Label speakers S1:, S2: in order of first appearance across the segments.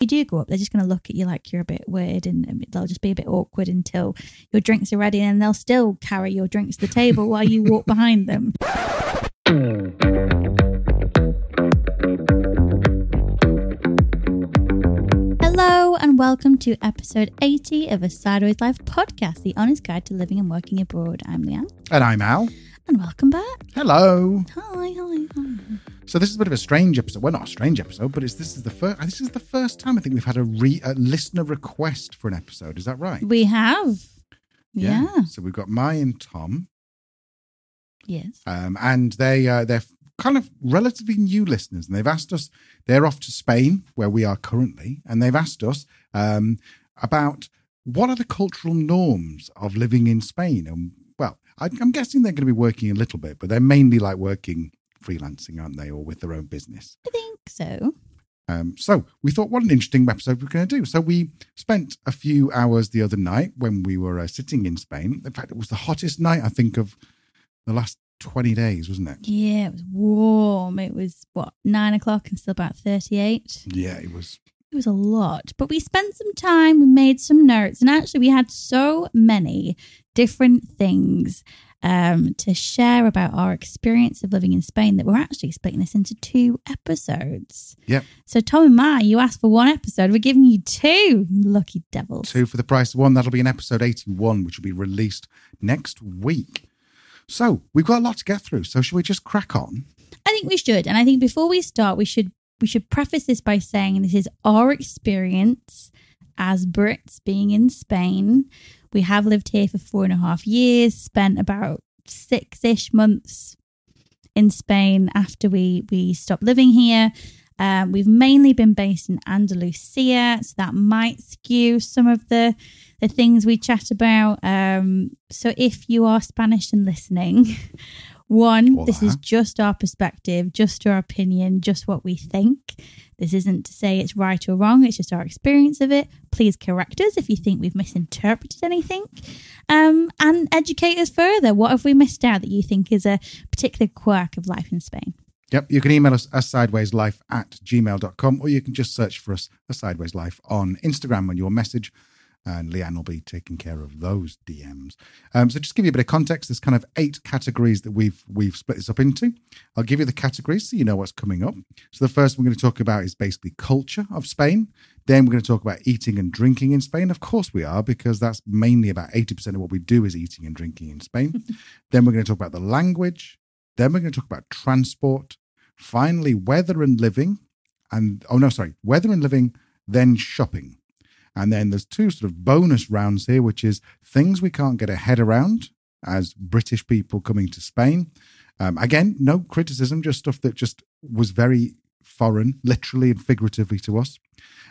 S1: you do go up, they're just going to look at you like you're a bit weird and and they'll just be a bit awkward until your drinks are ready and they'll still carry your drinks to the table while you walk behind them. Hello and welcome to episode 80 of a Sideways Life podcast, the honest guide to living and working abroad. I'm Leanne
S2: And I'm Al.
S1: And welcome back.
S2: Hello.
S1: Hi, hi, hi.
S2: So this is a bit of a strange episode. Well, not a strange episode, but it's this is the first. This is the first time I think we've had a, re, a listener request for an episode. Is that right?
S1: We have. Yeah.
S2: So we've got Mai and Tom,
S1: Yes.
S2: um, and they uh, they're kind of relatively new listeners, and they've asked us. They're off to Spain, where we are currently, and they've asked us um, about what are the cultural norms of living in Spain. And well, I, I'm guessing they're going to be working a little bit, but they're mainly like working freelancing, aren't they, or with their own business.
S1: I think so.
S2: Um, so we thought, what an interesting episode we're going to do. So we spent a few hours the other night when we were uh, sitting in Spain. In fact, it was the hottest night I think of the last twenty days, wasn't it?
S1: Yeah, it was warm. It was what nine o'clock and still about thirty-eight.
S2: Yeah, it was.
S1: It was a lot, but we spent some time. We made some notes, and actually, we had so many different things um, to share about our experience of living in Spain that we're actually splitting this into two episodes.
S2: Yep.
S1: So, Tom and Mai, you asked for one episode. We're giving you two. Lucky devils.
S2: Two for the price of one. That'll be in episode eighty-one, which will be released next week. So we've got a lot to get through. So shall we just crack on?
S1: I think we should, and I think before we start, we should we should preface this by saying this is our experience as Brits being in Spain. We have lived here for four and a half years, spent about six ish months in Spain after we we stopped living here. Um, we've mainly been based in Andalusia, so that might skew some of the the things we chat about. Um, so if you are Spanish and listening, one, this is just our perspective, just our opinion, just what we think. This isn't to say it's right or wrong, it's just our experience of it. Please correct us if you think we've misinterpreted anything. Um, and educate us further. What have we missed out that you think is a particular quirk of life in Spain?
S2: Yep. You can email us at sidewayslife at gmail.com or you can just search for us, a Sideways Life, on Instagram on your message. And Leanne will be taking care of those DMs. Um, so just to give you a bit of context, there's kind of eight categories that we've we've split this up into. I'll give you the categories so you know what's coming up. So the first we're going to talk about is basically culture of Spain. Then we're going to talk about eating and drinking in Spain. Of course we are, because that's mainly about 80% of what we do is eating and drinking in Spain. then we're going to talk about the language. Then we're going to talk about transport. Finally, weather and living. And oh no, sorry, weather and living, then shopping. And then there's two sort of bonus rounds here, which is things we can't get a head around as British people coming to Spain. Um, again, no criticism, just stuff that just was very foreign, literally and figuratively to us.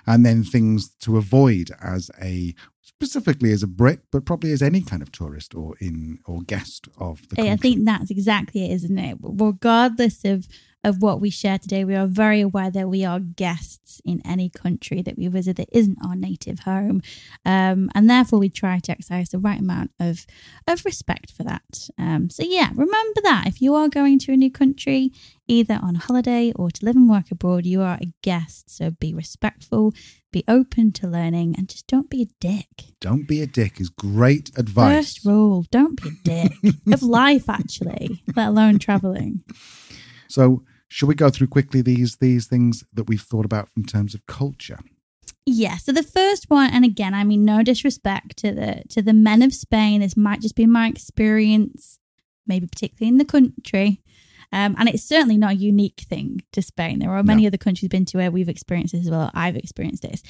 S2: And then things to avoid as a specifically as a Brit, but probably as any kind of tourist or in or guest of the country.
S1: I think that's exactly it, isn't it? Regardless of of what we share today, we are very aware that we are guests in any country that we visit that isn't our native home, um, and therefore we try to exercise the right amount of of respect for that. Um, so yeah, remember that if you are going to a new country, either on holiday or to live and work abroad, you are a guest. So be respectful, be open to learning, and just don't be a dick.
S2: Don't be a dick is great advice.
S1: First rule: don't be a dick of life, actually, let alone traveling.
S2: So, should we go through quickly these these things that we've thought about in terms of culture?
S1: Yeah. So the first one, and again, I mean, no disrespect to the to the men of Spain. This might just be my experience, maybe particularly in the country. Um, and it's certainly not a unique thing to Spain. There are many
S2: No.
S1: other countries we've been to where we've experienced this as well. I've experienced this.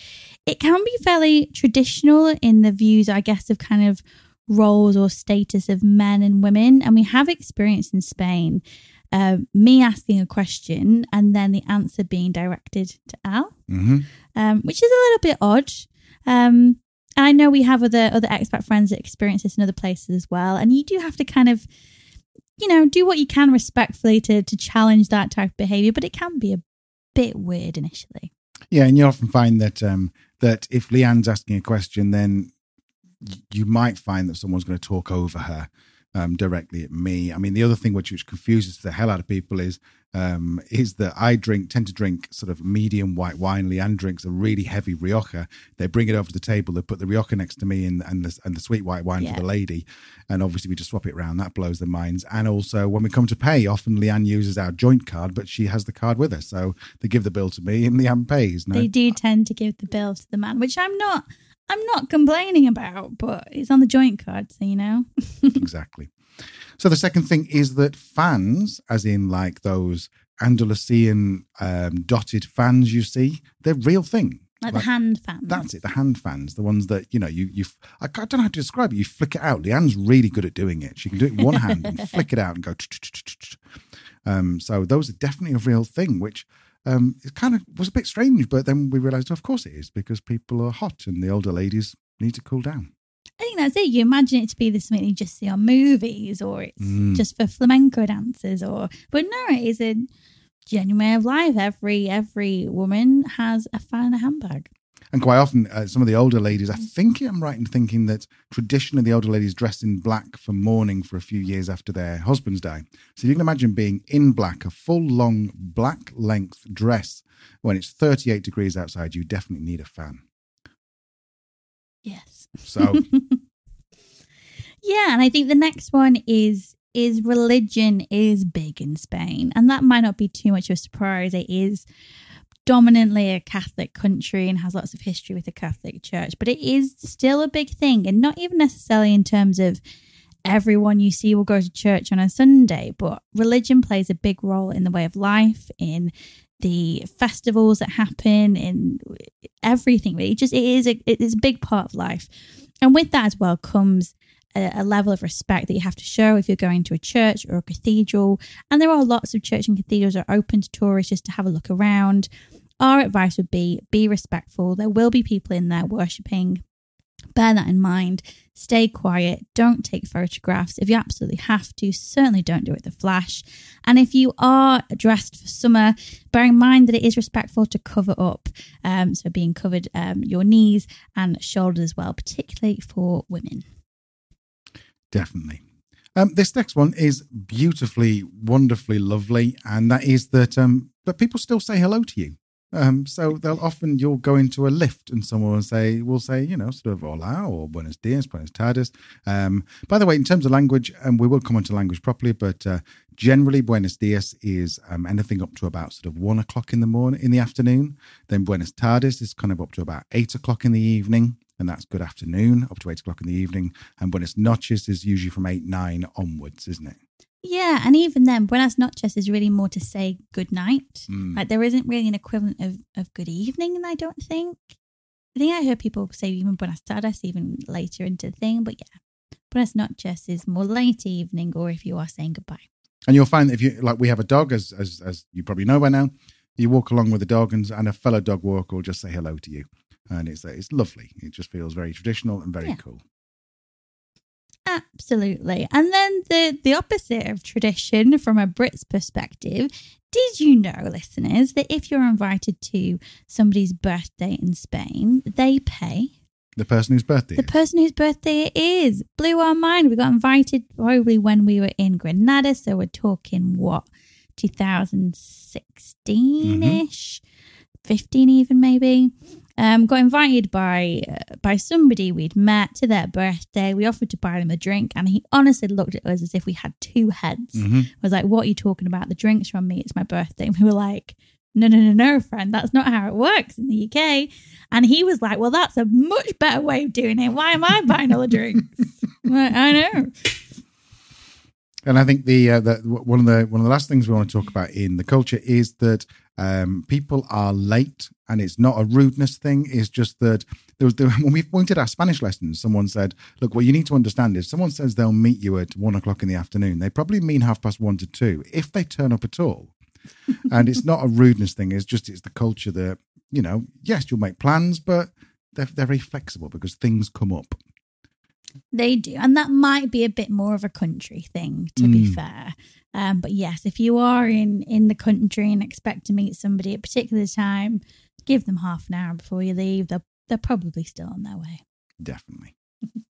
S1: It can be fairly traditional in the views, I guess, of kind of roles or status of men and women. And we have experienced in Spain uh, me asking a question and then the answer being directed to Al
S2: hmm
S1: um, which is a little bit odd. Um, I know we have other other expat friends that experience this in other places as well. And you do have to kind of, you know, do what you can respectfully to to challenge that type of behavior, but it can be a bit weird initially.
S2: Yeah, and you often find that um, that if Leanne's asking a question, then you might find that someone's going to talk over her um, directly at me. I mean, the other thing which, which confuses the hell out of people is um, is that I drink tend to drink sort of medium white wine. Leanne drinks a really heavy Rioja. They bring it over to the table. They put the Rioja next to me and and the, and the sweet white wine
S1: Yeah.
S2: for the lady. And obviously we just swap it around. That blows their minds. And also when we come to pay, often Leanne uses our joint card, but she has the card with her, so they give the bill to me and Leanne pays. No,
S1: They do tend to give the bill to the man, which I'm not. I'm not complaining about, but it's on the joint card, so you know.
S2: exactly. So the second thing is that fans, as in like those Andalusian um, dotted fans you see, they're real thing.
S1: Like, the hand fans.
S2: That's it, the hand fans, the ones that you know you you. I don't know how to describe it. You flick it out. Leanne's really good at doing it. She can do it one hand and flick it out and go. Um, so those are definitely a real thing, which um, it kind of was a bit strange. But then we realised, of course, it is because people are hot and the older ladies need to cool down.
S1: I think that's it. You imagine it to be the something you just see on movies, or it's
S2: Mm.
S1: just for flamenco dancers, or but no, it is a genuine way of life. Every every woman has a fan a handbag.
S2: And quite often, uh, some of the older ladies, I think I'm right in thinking that traditionally the older ladies dress in black for mourning for a few years after their husbands die. So you can imagine being in black, a full long black length dress when it's 38 degrees outside, you definitely need a fan.
S1: Yes.
S2: So,
S1: Yeah, and I think the next one is is religion is big in Spain, and that might not be too much of a surprise. It is dominantly a Catholic country and has lots of history with the Catholic Church, but it is still a big thing, and not even necessarily in terms of everyone you see will go to church on a Sunday, but religion plays a big role in the way of life, in the festivals that happen, in everything. Really, just it is a it is a big part of life, and with that as well comes a, a level of respect that you have to show if you're going to a church or a cathedral. And there are lots of church and cathedrals that are open to tourists just to have a look around. Our advice would be be respectful. There will be people in there worshipping. Bear that in mind. Stay quiet. Don't take photographs. If you absolutely have to, certainly don't do it with the flash. And if you are dressed for summer, bear in mind that it is respectful to cover up. Um, so being covered um, your knees and shoulders as well, particularly for women.
S2: Definitely. Um, this next one is beautifully, wonderfully lovely, and that is that. Um, people still say hello to you. Um, so they'll often you'll go into a lift and someone will say will say you know sort of hola or buenos dias, buenos tardes. Um, by the way, in terms of language, and we will come on to language properly, but uh, generally buenos dias is um, anything up to about sort of one o'clock in the morning in the afternoon. Then buenos tardes is kind of up to about eight o'clock in the evening. And that's good afternoon, up to eight o'clock in the evening. And buenas noches is usually from eight, nine onwards, isn't it?
S1: Yeah, and even then, buenas noches is really more to say good night.
S2: Mm.
S1: Like there isn't really an equivalent of, of good evening, I don't think. I think I heard people say even buenas tardes even later into the thing, but yeah, buenas noches is more late evening or if you are saying goodbye.
S2: And you'll find that if you like, we have a dog, as as as you probably know by now. You walk along with a dog, and, and a fellow dog walker will just say hello to you, and it's uh, it's lovely. It just feels very traditional and very
S1: Yeah.
S2: cool.
S1: Absolutely. And then the the opposite of tradition from a Brit's perspective, did you know, listeners, that if you're invited to somebody's birthday in Spain, they pay?
S2: The person whose birthday
S1: The
S2: it is.
S1: person whose birthday it is blew our mind. We got invited probably when we were in Granada. So we're talking what, 2016 mm-hmm. ish, 15 even maybe. Um, got invited by uh, by somebody we'd met to their birthday. We offered to buy them a drink, and he honestly looked at us as if we had two heads.
S2: Mhm.
S1: was like, "What are you talking about? The drinks from me. It's my birthday." And we were like, "No, no, no, no, friend. That's not how it works in the UK." And he was like, "Well, that's a much better way of doing it. Why am I buying all the drinks?" Like, I know.
S2: And I think the, uh, the one of the one of the last things we want to talk about in the culture is that um, people are late, and it's not a rudeness thing. It's just that there was the, when we pointed our Spanish lessons, someone said, "Look, what you need to understand is someone says they'll meet you at one o'clock in the afternoon. They probably mean half past one to two if they turn up at all." and it's not a rudeness thing. It's just it's the culture that you know. Yes, you'll make plans, but they're they're very flexible because things come up.
S1: They do, and that might be a bit more of a country thing, to be
S2: Mm.
S1: fair. Um, but yes, if you are in in the country and expect to meet somebody at a particular time, give them half an hour before you leave. They're they're probably still on their way.
S2: Definitely.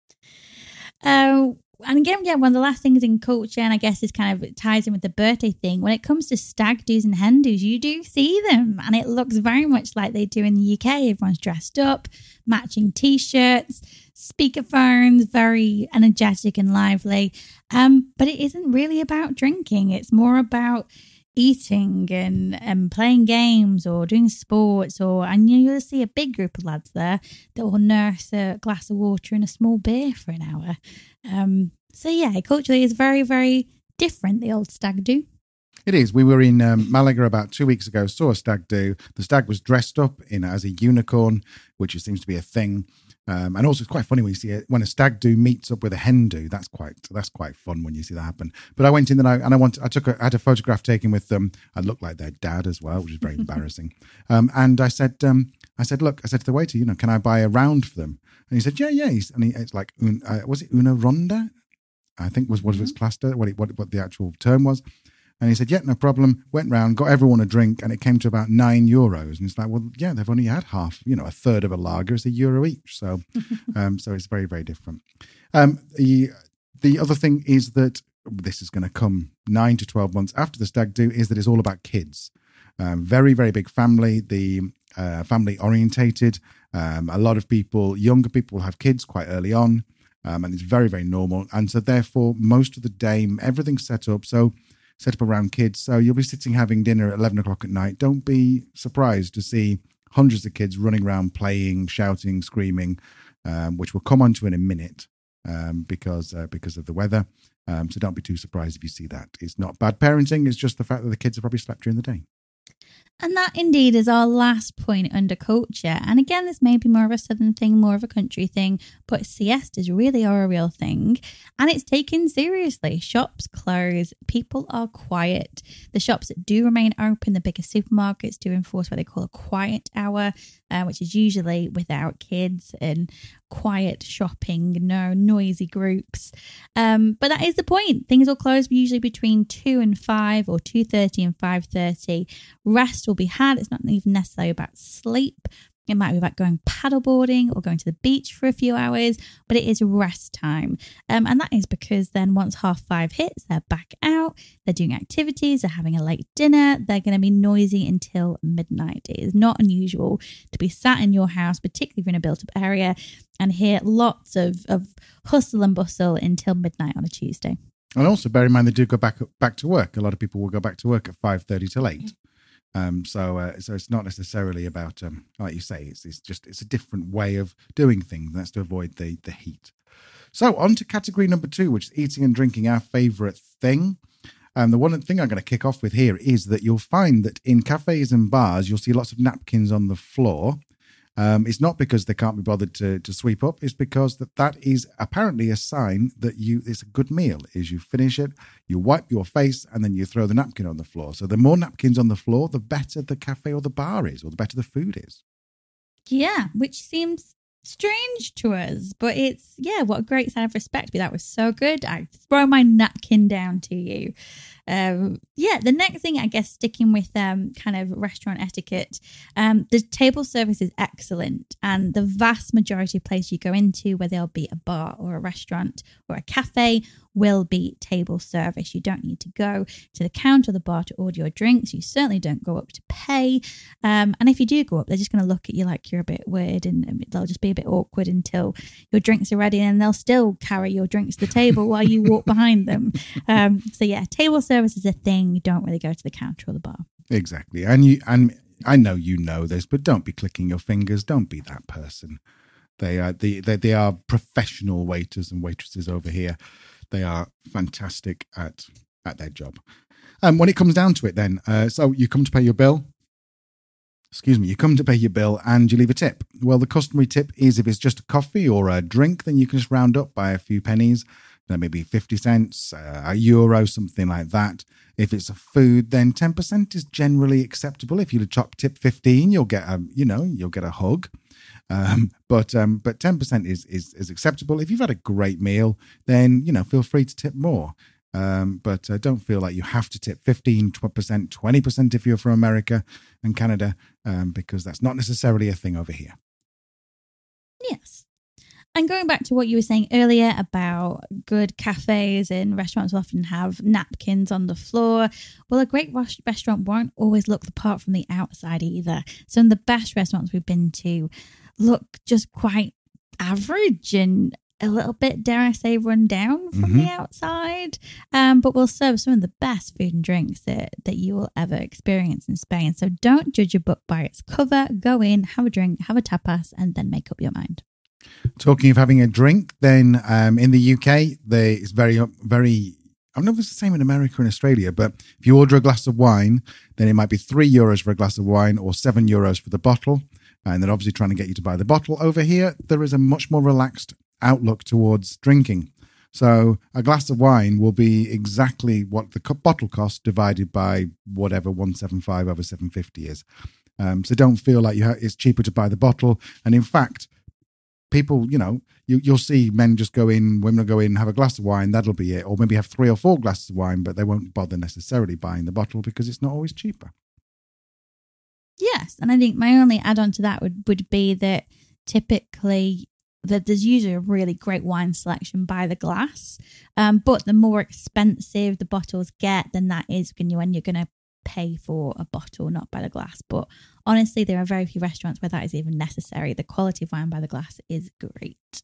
S1: Uh, and again, yeah, one of the last things in culture, and I guess this kind of ties in with the birthday thing. When it comes to stag do's and hen do's, you do see them, and it looks very much like they do in the UK. Everyone's dressed up, matching t-shirts, speakerphones, very energetic and lively. Um, but it isn't really about drinking. It's more about eating and, and playing games or doing sports or and you'll see a big group of lads there that will nurse a glass of water and a small beer for an hour um, so yeah culturally it's very very different the old stag do
S2: it is. We were in um, Malaga about two weeks ago, saw a stag do. The stag was dressed up in as a unicorn, which seems to be a thing. Um, and also, it's quite funny when you see it when a stag do meets up with a hen do. That's quite that's quite fun when you see that happen. But I went in and I and I want I took a, I had a photograph taken with them. I looked like their dad as well, which is very embarrassing. Um, and I said um, I said look I said to the waiter, you know, can I buy a round for them? And he said yeah yeah. He's, and he, it's like uh, was it una ronda? I think was what mm-hmm. it was classed what, it, what what the actual term was. And he said, Yeah, no problem. Went round, got everyone a drink, and it came to about nine euros. And it's like, Well, yeah, they've only had half, you know, a third of a lager is a euro each. So, um, so it's very, very different. Um, the, the other thing is that this is going to come nine to 12 months after the stag do is that it's all about kids. Um, very, very big family, the uh, family orientated. Um, a lot of people, younger people, have kids quite early on. Um, and it's very, very normal. And so, therefore, most of the day, everything's set up. So, set up around kids. So you'll be sitting having dinner at 11 o'clock at night. Don't be surprised to see hundreds of kids running around playing, shouting, screaming, um, which we'll come on to in a minute um, because uh, because of the weather. Um, so don't be too surprised if you see that. It's not bad parenting. It's just the fact that the kids have probably slept during the day.
S1: And that indeed is our last point under culture. And again, this may be more of a southern thing, more of a country thing, but siestas really are a real thing. And it's taken seriously. Shops close, people are quiet. The shops that do remain open, the bigger supermarkets do enforce what they call a quiet hour, uh, which is usually without kids and quiet shopping, no noisy groups. Um, but that is the point. Things will close usually between two and five, or two thirty and five thirty. Rest will be had. It's not even necessarily about sleep. It might be about going paddleboarding or going to the beach for a few hours, but it is rest time. Um, and that is because then once half five hits, they're back out, they're doing activities, they're having a late dinner, they're going to be noisy until midnight. It is not unusual to be sat in your house, particularly if you're in a built up area, and hear lots of, of hustle and bustle until midnight on a Tuesday.
S2: And also bear in mind they do go back back to work. A lot of people will go back to work at five thirty till eight. Um, so, uh, so it's not necessarily about, um, like you say, it's, it's just it's a different way of doing things. That's to avoid the the heat. So, on to category number two, which is eating and drinking, our favorite thing. And um, the one thing I'm going to kick off with here is that you'll find that in cafes and bars, you'll see lots of napkins on the floor. Um, it's not because they can't be bothered to, to sweep up. It's because that that is apparently a sign that you it's a good meal. Is you finish it, you wipe your face, and then you throw the napkin on the floor. So the more napkins on the floor, the better the cafe or the bar is, or the better the food is.
S1: Yeah, which seems strange to us, but it's yeah, what a great sign of respect. But That was so good. I throw my napkin down to you. Um, yeah, the next thing, I guess, sticking with um, kind of restaurant etiquette, um, the table service is excellent. And the vast majority of places you go into, whether it'll be a bar or a restaurant or a cafe, will be table service. You don't need to go to the counter or the bar to order your drinks. You certainly don't go up to pay. Um, and if you do go up, they're just going to look at you like you're a bit weird and they'll just be a bit awkward until your drinks are ready and they'll still carry your drinks to the table while you walk behind them. Um, so, yeah, table service is a thing. You don't really go to the counter or the bar.
S2: Exactly. And you, and I know you know this, but don't be clicking your fingers. Don't be that person. They are the they, they are professional waiters and waitresses over here. They are fantastic at at their job. Um, when it comes down to it, then, uh, so you come to pay your bill. Excuse me, you come to pay your bill and you leave a tip. Well, the customary tip is if it's just a coffee or a drink, then you can just round up by a few pennies, then maybe 50 cents, uh, a euro, something like that. If it's a food, then 10% is generally acceptable. If you chop tip 15, you'll get a, you know, you'll get a hug. Um, but um, but ten percent is, is is acceptable. If you've had a great meal, then you know feel free to tip more. Um, but uh, don't feel like you have to tip 15%, 20% if you're from America and Canada, um, because that's not necessarily a thing over here.
S1: Yes. And going back to what you were saying earlier about good cafes and restaurants will often have napkins on the floor. Well, a great restaurant won't always look the part from the outside either. Some of the best restaurants we've been to look just quite average and a little bit, dare I say, run down from the outside. Um, but will serve some of the best food and drinks that, that you will ever experience in Spain. So don't judge a book by its cover. Go in, have a drink, have a tapas, and then make up your mind.
S2: Talking of having a drink, then um, in the UK, it's very, very. I don't know if it's the same in America and Australia, but if you order a glass of wine, then it might be three euros for a glass of wine or seven euros for the bottle. And they're obviously trying to get you to buy the bottle. Over here, there is a much more relaxed outlook towards drinking. So a glass of wine will be exactly what the bottle cost divided by whatever 175 over 750 is. Um, so don't feel like you ha- it's cheaper to buy the bottle. And in fact, people, you know, you, you'll see men just go in, women will go in, have a glass of wine, that'll be it. Or maybe have three or four glasses of wine, but they won't bother necessarily buying the bottle because it's not always cheaper.
S1: Yes, and I think my only add-on to that would, would be that typically that there's usually a really great wine selection by the glass, um, but the more expensive the bottles get, then that is when you're going to pay for a bottle, not by the glass. But honestly, there are very few restaurants where that is even necessary. The quality of wine by the glass is great.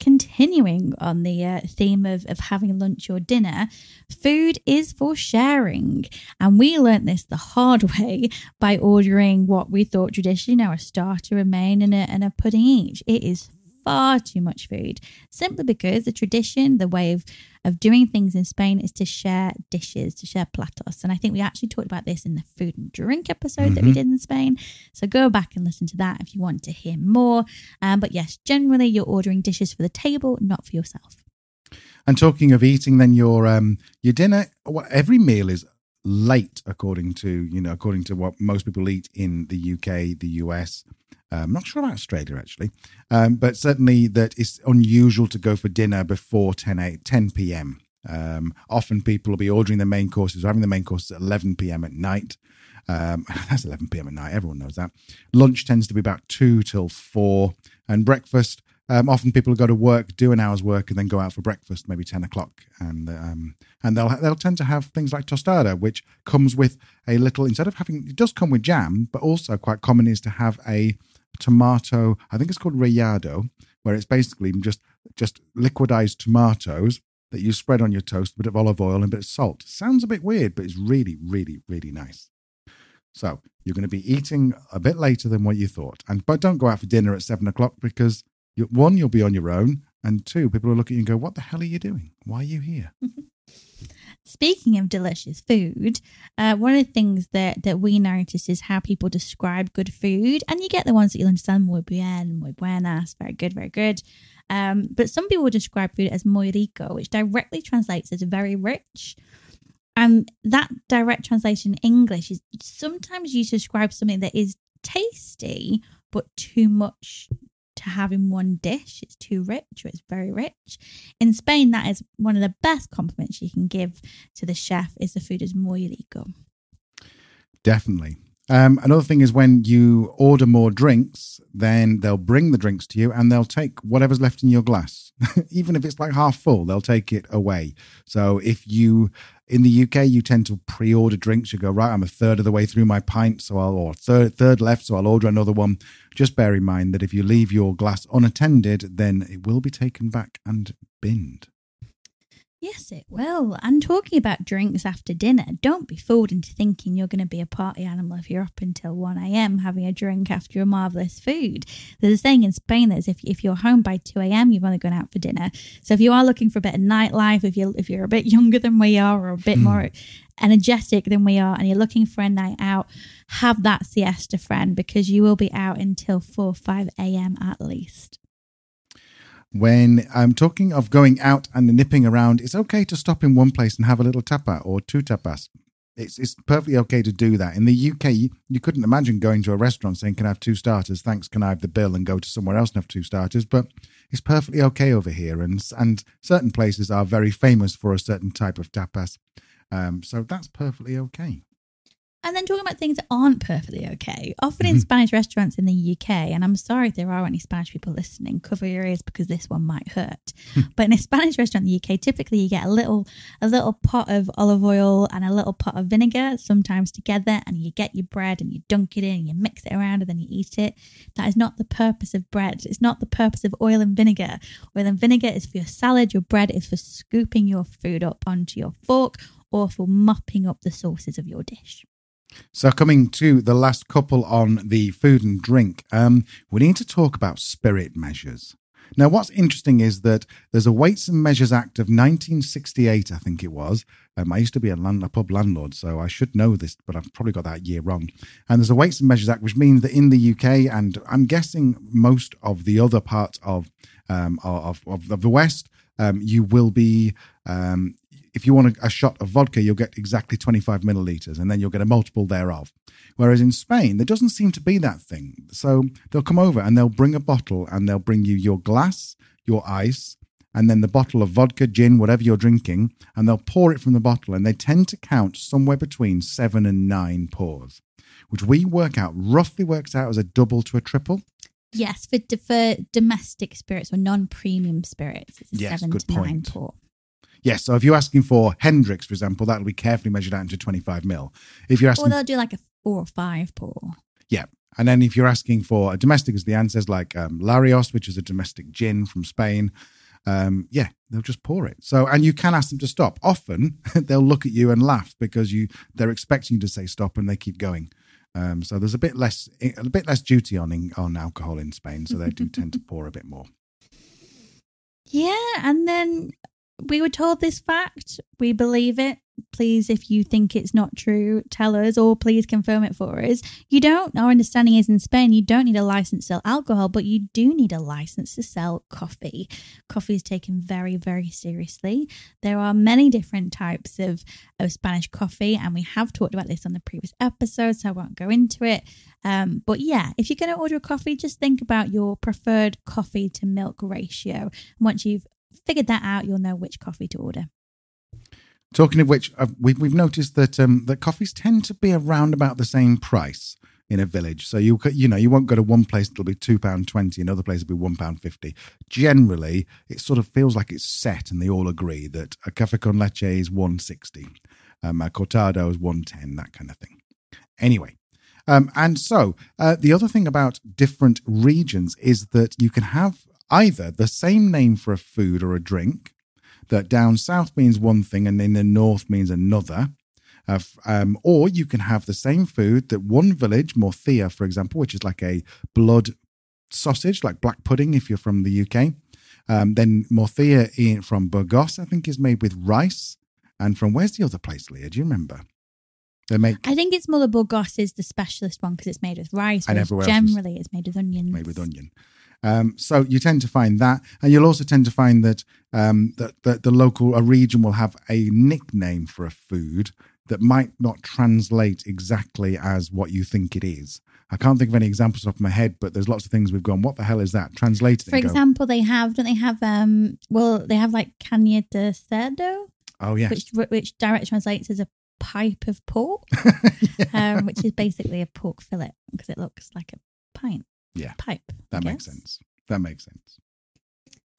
S1: Continuing on the uh, theme of, of having lunch or dinner, food is for sharing. And we learnt this the hard way by ordering what we thought traditionally, you know, a starter, a main, and a, and a pudding each. It is far too much food simply because the tradition, the way of, of doing things in Spain is to share dishes, to share platos. And I think we actually talked about this in the food and drink episode that we
S2: Mhm.
S1: did in Spain. So go back and listen to that if you want to hear more. Um, but yes, generally you're ordering dishes for the table, not for yourself.
S2: And talking of eating, then your um your dinner, every meal is late according to you know according to what most people eat in the UK, the US. I'm not sure about Australia actually, um, but certainly that it's unusual to go for dinner before 10 a, 10 p.m. Um, often people will be ordering the main courses, or having the main courses at 11 p.m. at night. Um, that's 11 p.m. at night. Everyone knows that. Lunch tends to be about two till four, and breakfast um, often people go to work, do an hour's work, and then go out for breakfast, maybe ten o'clock, and um, and they'll they'll tend to have things like tostada, which comes with a little. Instead of having, it does come with jam, but also quite common is to have a tomato. I think it's called rallado, where it's basically just just liquidized tomatoes that you spread on your toast, a bit of olive oil and a bit of salt. Sounds a bit weird, but it's really, really, really nice. So you're going to be eating a bit later than what you thought, and but don't go out for dinner at seven o'clock because you, one, you'll be on your own, and two, people will look at you and go, "What the hell are you doing? Why are you here?"
S1: Speaking of delicious food, uh, one of the things that, that we notice is how people describe good food. And you get the ones that you'll understand, muy bien, muy buenas, very good, very good. Um, but some people describe food as muy rico, which directly translates as very rich. And that direct translation in English is sometimes you describe something that is tasty, but too much to have in one dish. It's too rich or it's very rich. In Spain, that is one of the best compliments you can give to the chef is the food is muy rico.
S2: Definitely. Um, another thing is when you order more drinks, then they'll bring the drinks to you and they'll take whatever's left in your glass. Even if it's like half full, they'll take it away. So if you, in the UK, you tend to pre order drinks, you go, right, I'm a third of the way through my pint, so I'll, or third, third left, so I'll order another one. Just bear in mind that if you leave your glass unattended, then it will be taken back and binned.
S1: Yes, it will. And talking about drinks after dinner, don't be fooled into thinking you're going to be a party animal if you're up until 1 a.m. having a drink after a marvelous food. There's a saying in Spain that is if, if you're home by 2 a.m., you've only gone out for dinner. So if you are looking for a bit of nightlife, if you're, if you're a bit younger than we are or a bit
S2: Hmm.
S1: more energetic than we are and you're looking for a night out, have that siesta friend because you will be out until 4 5 a.m. at least.
S2: When I'm talking of going out and nipping around, it's okay to stop in one place and have a little tapa or two tapas. It's it's perfectly okay to do that. In the UK, you, you couldn't imagine going to a restaurant saying, "Can I have two starters? Thanks. Can I have the bill?" and go to somewhere else and have two starters. But it's perfectly okay over here, and and certain places are very famous for a certain type of tapas. Um, so that's perfectly okay.
S1: And then talking about things that aren't perfectly okay. Often
S2: Mm-hmm.
S1: in Spanish restaurants in the UK, and I'm sorry if there are any Spanish people listening, cover your ears because this one might hurt. but in a Spanish restaurant in the UK, typically you get a little a little pot of olive oil and a little pot of vinegar, sometimes together, and you get your bread and you dunk it in and you mix it around and then you eat it. That is not the purpose of bread. It's not the purpose of oil and vinegar. Oil and vinegar is for your salad, your bread is for scooping your food up onto your fork or for mopping up the sauces of your dish.
S2: So, coming to the last couple on the food and drink, um, we need to talk about spirit measures. Now, what's interesting is that there's a Weights and Measures Act of 1968, I think it was. Um, I used to be a, land, a pub landlord, so I should know this, but I've probably got that year wrong. And there's a Weights and Measures Act, which means that in the UK, and I'm guessing most of the other parts of um, of, of, of the West, um, you will be um, if you want a, a shot of vodka, you'll get exactly 25 milliliters and then you'll get a multiple thereof. Whereas in Spain, there doesn't seem to be that thing. So they'll come over and they'll bring a bottle and they'll bring you your glass, your ice, and then the bottle of vodka, gin, whatever you're drinking, and they'll pour it from the bottle. And they tend to count somewhere between seven and nine pours, which we work out roughly works out as a double to a triple.
S1: Yes, for, for domestic spirits or non premium spirits, it's a
S2: Yes,
S1: seven to nine
S2: point.
S1: pour.
S2: Yes, so if you're asking for Hendrick's, for example, that'll be carefully measured out into 25 mil. If you're
S1: Or
S2: asking
S1: they'll do like a four or five pour.
S2: Yeah. And then if you're asking for a domestic, as the answers like um, Larios, which is a domestic gin from Spain, um, yeah, they'll just pour it. So, and you can ask them to stop. Often they'll look at you and laugh because you they're expecting you to say stop, and they keep going. Um, so there's a bit less a bit less duty on on alcohol in Spain, so they do tend to pour a bit more.
S1: Yeah, and then we were told this fact. We believe it. Please, if you think it's not true, tell us or please confirm it for us. You don't, our understanding is in Spain, you don't need a license to sell alcohol, but you do need a license to sell coffee. Coffee is taken very, very seriously. There are many different types of, of Spanish coffee, and we have talked about this on the previous episode, so I won't go into it. Um, but yeah, if you're going to order a coffee, just think about your preferred coffee to milk ratio. Once you've figured that out, you'll know which coffee to order.
S2: Talking of which, uh, we've we've noticed that um, that coffees tend to be around about the same price in a village. So you you know you won't go to one place it'll be two pound twenty, another place it'll be one pound fifty. Generally, it sort of feels like it's set, and they all agree that a cafe con leche is one sixty, um, a cortado is one ten, that kind of thing. Anyway. Um, and so uh, the other thing about different regions is that you can have either the same name for a food or a drink, that down south means one thing and in the north means another. Uh, um, or you can have the same food that one village, morcilla, for example, which is like a blood sausage, like black pudding if you're from the UK. Um, then morcilla in, from Burgos, I think, is made with rice. And from where's the other place, Leah? Do you remember? They make
S1: I think it's Mother Burgos is the specialist one because it's made with rice,
S2: And everywhere else is
S1: generally it's made with onions.
S2: made with onion. Um, so you tend to find that, and you'll also tend to find that um, that, that the local a region will have a nickname for a food that might not translate exactly as what you think it is. I can't think of any examples off my head, but there's lots of things we've gone. What the hell is that? Translate it.
S1: For
S2: and go,
S1: example, they have don't they have um well they have like caña de cerdo,
S2: oh yes,
S1: which which direct translates as a pipe of pork, um, which is basically a pork fillet because it looks like a pint.
S2: Yeah.
S1: pipe. I
S2: that makes
S1: guess.
S2: sense. That makes sense.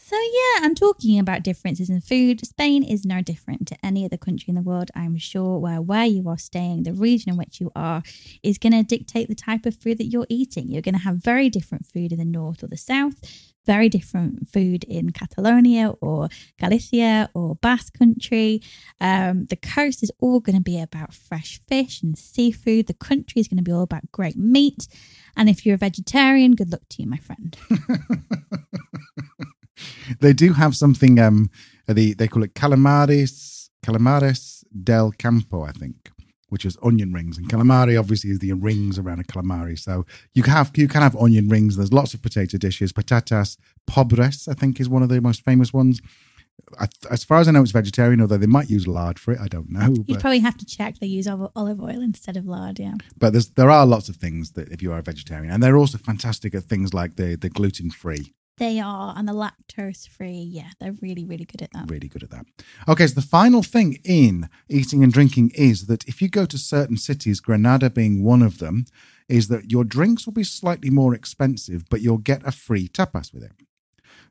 S1: So yeah, I'm talking about differences in food, Spain is no different to any other country in the world, I'm sure, where where you are staying, the region in which you are, is going to dictate the type of food that you're eating. You're going to have very different food in the north or the south, very different food in Catalonia or Galicia or Basque Country. Um, the coast is all going to be about fresh fish and seafood. The country is going to be all about great meat. And if you're a vegetarian, good luck to you, my friend.
S2: they do have something. Um, the they call it calamares, calamares del campo, I think, which is onion rings. And calamari obviously is the rings around a calamari. So you can have you can have onion rings. There's lots of potato dishes. Patatas pobres, I think, is one of the most famous ones. I, as far as I know, it's vegetarian, although they might use lard for it. I don't know.
S1: You'd
S2: But,
S1: probably have to check they use olive oil instead of lard, yeah.
S2: but there's, there are lots of things that if you are a vegetarian, and they're also fantastic at things like the the gluten free.
S1: They are, and the lactose free. Yeah, they're really, really good at that.
S2: Really good at that. Okay, so the final thing in eating and drinking is that if you go to certain cities, Granada being one of them, is that your drinks will be slightly more expensive, but you'll get a free tapas with it.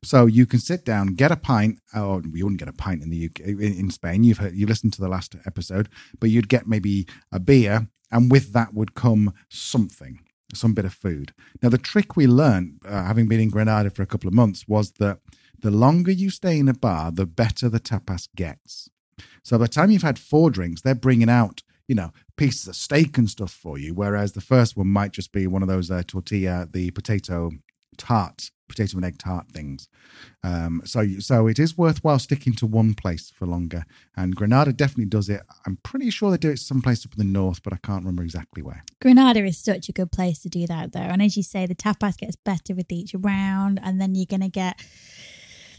S2: So you can sit down, get a pint, or you wouldn't get a pint in the UK in Spain. You've heard, you listened to the last episode, but you'd get maybe a beer, and with that would come something some bit of food. Now, the trick we learned, uh, having been in Granada for a couple of months, was that the longer you stay in a bar, the better the tapas gets. So by the time you've had four drinks, they're bringing out, you know, pieces of steak and stuff for you, whereas the first one might just be one of those uh, tortilla, the potato tart potato and egg tart things. Um, so so it is worthwhile sticking to one place for longer. And Granada definitely does it. I'm pretty sure they do it someplace up in the north, but I can't remember exactly where.
S1: Granada is such a good place to do that, though. And as you say, the tapas gets better with each round, and then you're going to get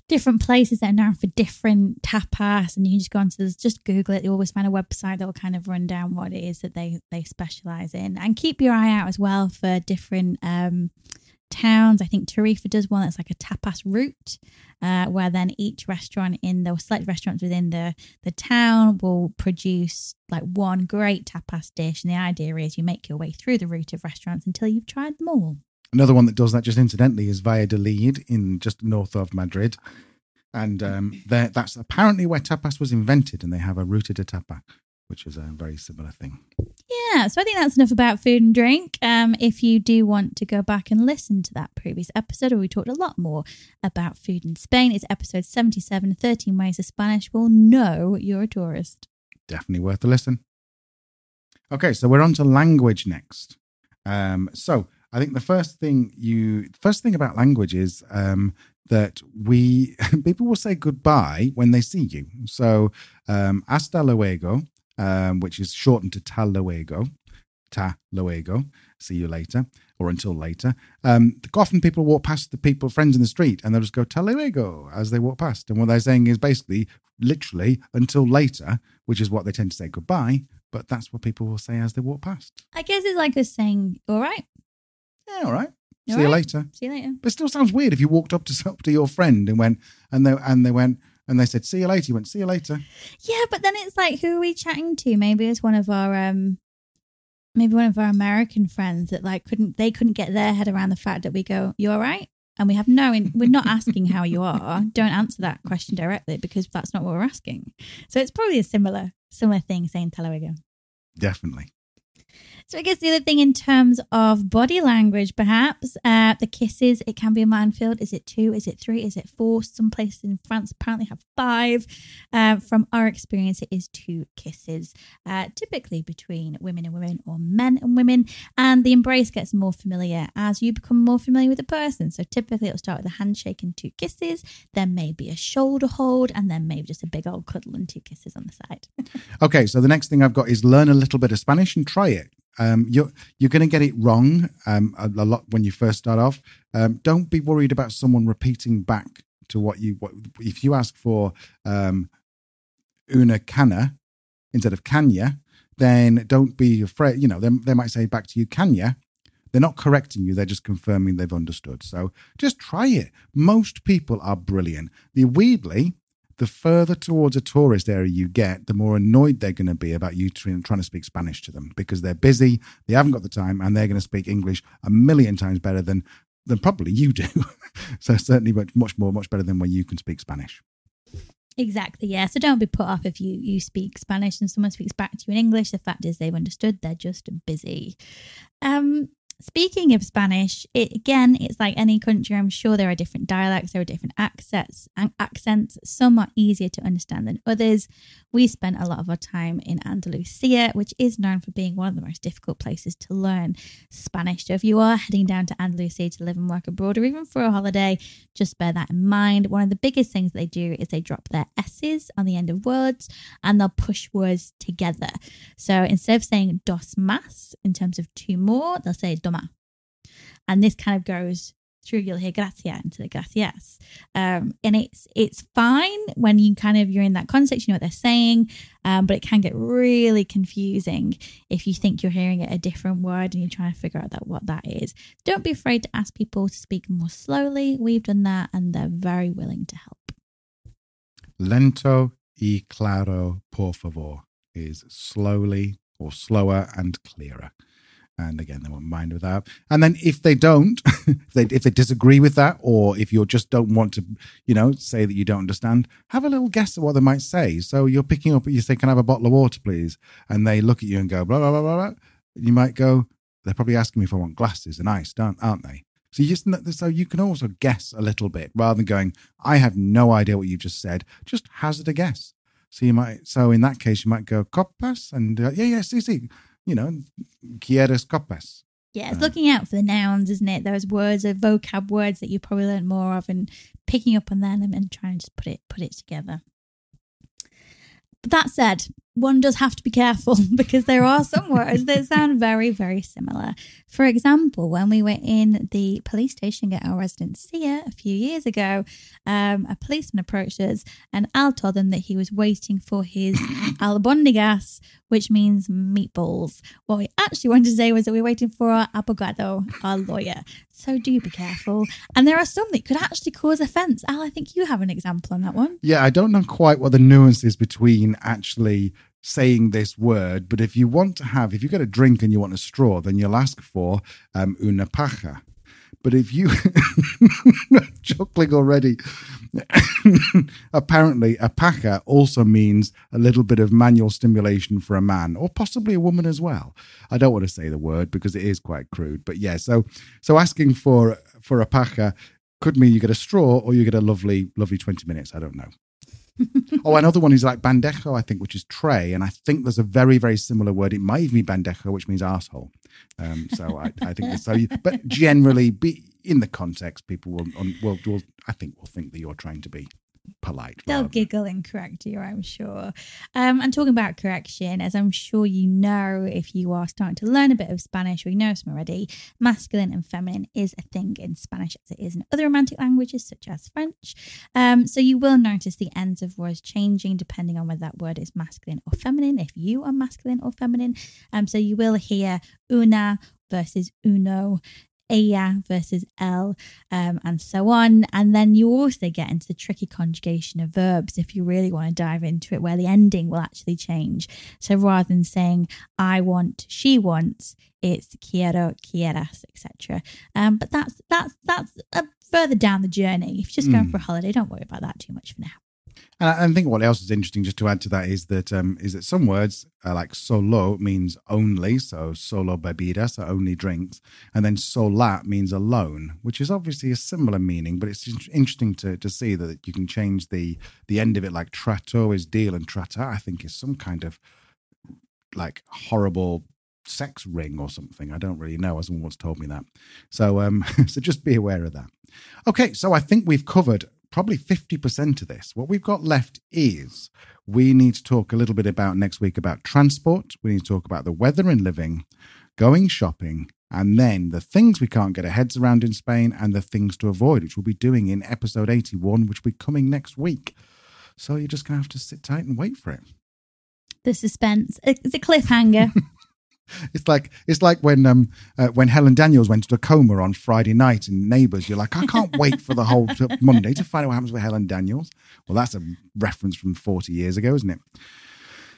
S1: different places that are known for different tapas and you can just go onto this just google it you always find a website that will kind of run down what it is that they they specialize in and keep your eye out as well for different um towns. I think Tarifa does one that's like a tapas route, uh, where then each restaurant in the select restaurants within the the town will produce like one great tapas dish. And the idea is you make your way through the route of restaurants until you've tried them all.
S2: Another one that does that just incidentally is Valladolid in just north of Madrid. And um, that's apparently where tapas was invented, and they have a ruta de tapa which is a very similar thing.
S1: Yeah, so I think that's enough about food and drink. Um, if you do want to go back and listen to that previous episode where we talked a lot more about food in Spain, it's episode 77 13 Ways of Spanish will know you're a tourist.
S2: Definitely worth a listen. Okay, so we're on to language next. Um, so I think the first thing you, first thing about language is um, that we people will say goodbye when they see you. So um, hasta luego um, which is shortened to ta luego, ta luego, see you later, or until later. Um, often people walk past the people, friends in the street, and they'll just go ta luego as they walk past. And what they're saying is basically, literally, until later, which is what they tend to say goodbye, but that's what people will say as they walk past.
S1: I guess it's like us saying, all right.
S2: Yeah, all right. All see right. you later.
S1: See you later.
S2: But it still sounds weird if you walked up to up to your friend and went and they and they went, and they said, "See you later." You went, "See you later."
S1: Yeah, but then it's like, who are we chatting to? Maybe it's one of our, um maybe one of our American friends that like couldn't they couldn't get their head around the fact that we go, "You all right?" And we have no, we're not asking how you are. Don't answer that question directly because that's not what we're asking. So it's probably a similar similar thing saying "Hello again."
S2: Definitely.
S1: So I guess the other thing in terms of body language, perhaps uh, the kisses, it can be a minefield. Is it two? Is it three? Is it four? Some places in France apparently have five. Uh, from our experience, it is two kisses, uh, typically between women and women or men and women. And the embrace gets more familiar as you become more familiar with the person. So typically, it'll start with a handshake and two kisses, then maybe a shoulder hold, and then maybe just a big old cuddle and two kisses on the side.
S2: okay, so the next thing I've got is learn a little bit of Spanish and try it. Um, you're you're going to get it wrong um, a, a, lot when you first start off. Um, don't be worried about someone repeating back to what you what if you ask for um, una cana instead of caña, then don't be afraid. You know, they, they might say back to you caña. They're not correcting you; they're just confirming they've understood. So just try it. Most people are brilliant. The weirdly, the further towards a tourist area you get, the more annoyed they're going to be about you trying to speak Spanish to them because they're busy, they haven't got the time, and they're going to speak English a million times better than than probably you do. so certainly much, much more, much better than when you can speak Spanish.
S1: Exactly, yeah. So don't be put off if you you speak Spanish and someone speaks back to you in English. The fact is they've understood, they're just busy. Um, Speaking of Spanish, it again, it's like any country. I'm sure there are different dialects, there are different accents, and accents. Some are easier to understand than others. We spent a lot of our time in Andalusia, which is known for being one of the most difficult places to learn Spanish. So if you are heading down to Andalusia to live and work abroad, or even for a holiday, just bear that in mind. One of the biggest things they do is they drop their s's on the end of words, and they'll push words together. So instead of saying dos más in terms of two more, they'll say doma. And this kind of goes through you'll hear gracia instead of gracias. Um, and it's it's fine when you kind of you're in that context, you know what they're saying, um, but it can get really confusing if you think you're hearing it a different word and you're trying to figure out that what that is. Don't be afraid to ask people to speak more slowly. We've done that, and they're very willing to help.
S2: Lento y claro, por favor, is slowly or slower and clearer. And again, they won't mind with that. And then if they don't, if they if they disagree with that, or if you just don't want to, you know, say that you don't understand, have a little guess at what they might say. So you're picking up, you say, "Can I have a bottle of water, please?" And they look at you and go, "Blah blah blah blah." blah. You might go, "They're probably asking me if I want glasses and ice, aren't aren't they?" So you just so you can also guess a little bit rather than going, "I have no idea what you just said." Just hazard a guess. So you might, so in that case, you might go copas and uh, yeah, yeah, see, see, you know, quieres copas.
S1: Yeah, it's
S2: Uh,
S1: looking out for the nouns, isn't it? Those words are vocab words that you probably learned more of, and picking up on them and, and trying to put it put it together. But that said, one does have to be careful because there are some words that sound very, very similar. For example, when we were in the police station get our residents here a few years ago, um, a policeman approached us and Al told them that he was waiting for his albondigas, which means meatballs. What we actually wanted to say was that we we're waiting for our abogado, our lawyer. So do be careful. And there are some that could actually cause offence. Al, I think you have an example on that one.
S2: Yeah, I don't know quite what the nuance is between actually saying this word, but if you want to have, if you get a drink and you want a straw, then you'll ask for um, una paja. But if you chuckling already, apparently a paja also means a little bit of manual stimulation for a man or possibly a woman as well. I don't want to say the word because it is quite crude, but yeah. So so asking for for a paja could mean you get a straw or you get a lovely lovely twenty minutes. I don't know. oh, another one is like bandejo, I think, which is tray, and I think there's a very, very similar word. It might even be pendejo, which means asshole. Um, so I, I think so. But generally, be in the context, people will, will, will, I think, will think that you're trying to be polite.
S1: They'll giggle and correct you, I'm sure. Um, and talking about correction, as I'm sure you know, if you are starting to learn a bit of Spanish or you know some already, masculine and feminine is a thing in Spanish as it is in other romantic languages such as French. Um, so you will notice the ends of words changing depending on whether that word is masculine or feminine, if you are masculine or feminine. Um, so you will hear una versus uno, ella versus l, um, and so on. And then you also get into the tricky conjugation of verbs if you really want to dive into it, where the ending will actually change. So rather than saying I want, she wants, it's quiero, quieras, etc. Um, but that's that's that's uh, further down the journey. If you're just going
S2: Mm.
S1: for a holiday, don't worry about that too much for now.
S2: And I, think what else is interesting, just to add to that, is that um, is that some words uh, like solo means only, so solo bebida, so only drinks, and then sola means alone, which is obviously a similar meaning, but it's in- interesting to to see that you can change the the end of it, like trato is deal, and trata I think is some kind of like horrible sex ring or something. I don't really know. Someone once told me that. So um so just be aware of that. Okay, so I think we've covered probably 50% of this. What we've got left is we need to talk a little bit about next week about transport. We need to talk about the weather and living, going shopping, and then the things we can't get our heads around in Spain and the things to avoid, which we'll be doing in episode 81, which will be coming next week. So you're just going to have to sit tight and wait for it.
S1: The suspense. It's a cliffhanger.
S2: It's like it's like when um uh, when Helen Daniels went to a coma on Friday night in Neighbours. You're like, I can't wait for the whole t- Monday to find out what happens with Helen Daniels. Well, that's a reference from 40 years ago, isn't it?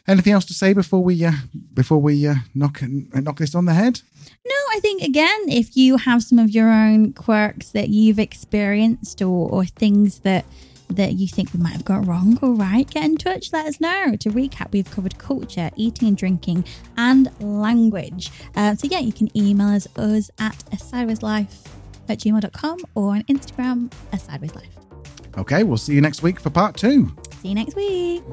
S2: Anything else to say before we uh, before we uh, knock knock this on the head?
S1: No, I think again, if you have some of your own quirks that you've experienced or, or things that that you think we might have got wrong or right, get in touch, let us know. To recap, we've covered culture, eating and drinking, and language. Uh, so yeah, you can email us, us at a sideways life at gmail.com or on Instagram, a sideways life.
S2: Okay, we'll see you next week for part two.
S1: See you next week.